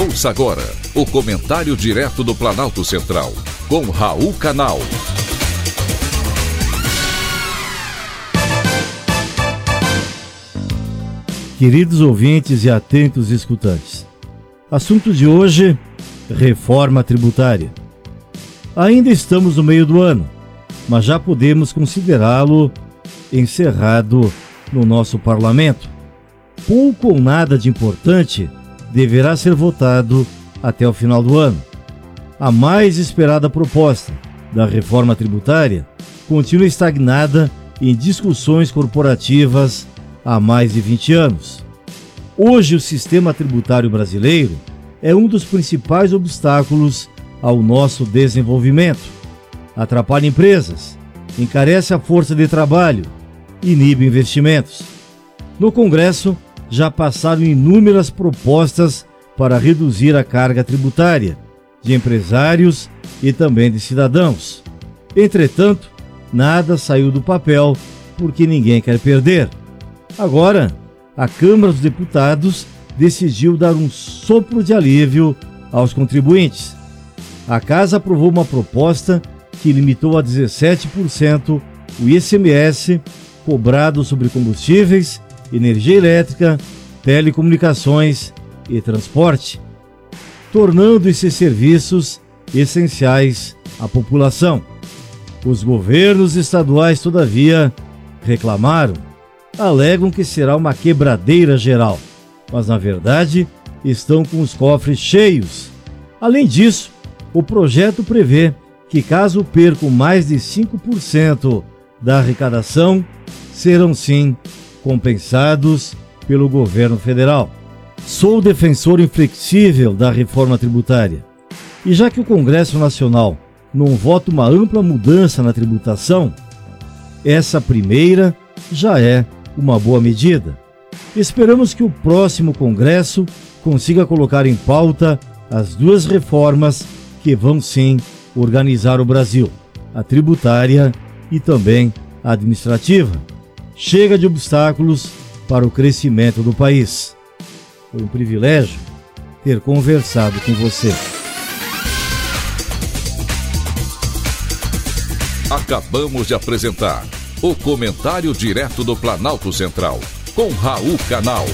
Ouça agora o comentário direto do Planalto Central, com Raul Canal. Queridos ouvintes e atentos escutantes, assunto de hoje: reforma tributária. Ainda estamos no meio do ano, mas já podemos considerá-lo encerrado no nosso parlamento. Pouco ou nada de importante deverá ser votado até o final do ano. A mais esperada proposta da reforma tributária continua estagnada em discussões corporativas há mais de 20 anos. Hoje, o sistema tributário brasileiro é um dos principais obstáculos ao nosso desenvolvimento. Atrapalha empresas, encarece a força de trabalho, inibe investimentos. No Congresso, já passaram inúmeras propostas para reduzir a carga tributária de empresários e também de cidadãos. Entretanto, nada saiu do papel porque ninguém quer perder. Agora, a Câmara dos Deputados decidiu dar um sopro de alívio aos contribuintes. A Casa aprovou uma proposta que limitou a 17% o ICMS cobrado sobre combustíveis energia elétrica, telecomunicações e transporte, tornando esses serviços essenciais à população. Os governos estaduais, todavia, reclamaram, alegam que será uma quebradeira geral, mas na verdade estão com os cofres cheios. Além disso, o projeto prevê que, caso percam mais de 5% da arrecadação, serão sim compensados pelo governo federal. Sou defensor inflexível da reforma tributária. E já que o Congresso Nacional não vota uma ampla mudança na tributação, essa primeira já é uma boa medida. Esperamos que o próximo Congresso consiga colocar em pauta as duas reformas que vão sim organizar o Brasil, a tributária e também a administrativa. Chega de obstáculos para o crescimento do país. Foi um privilégio ter conversado com você. Acabamos de apresentar o Comentário Direto do Planalto Central, com Raul Canal.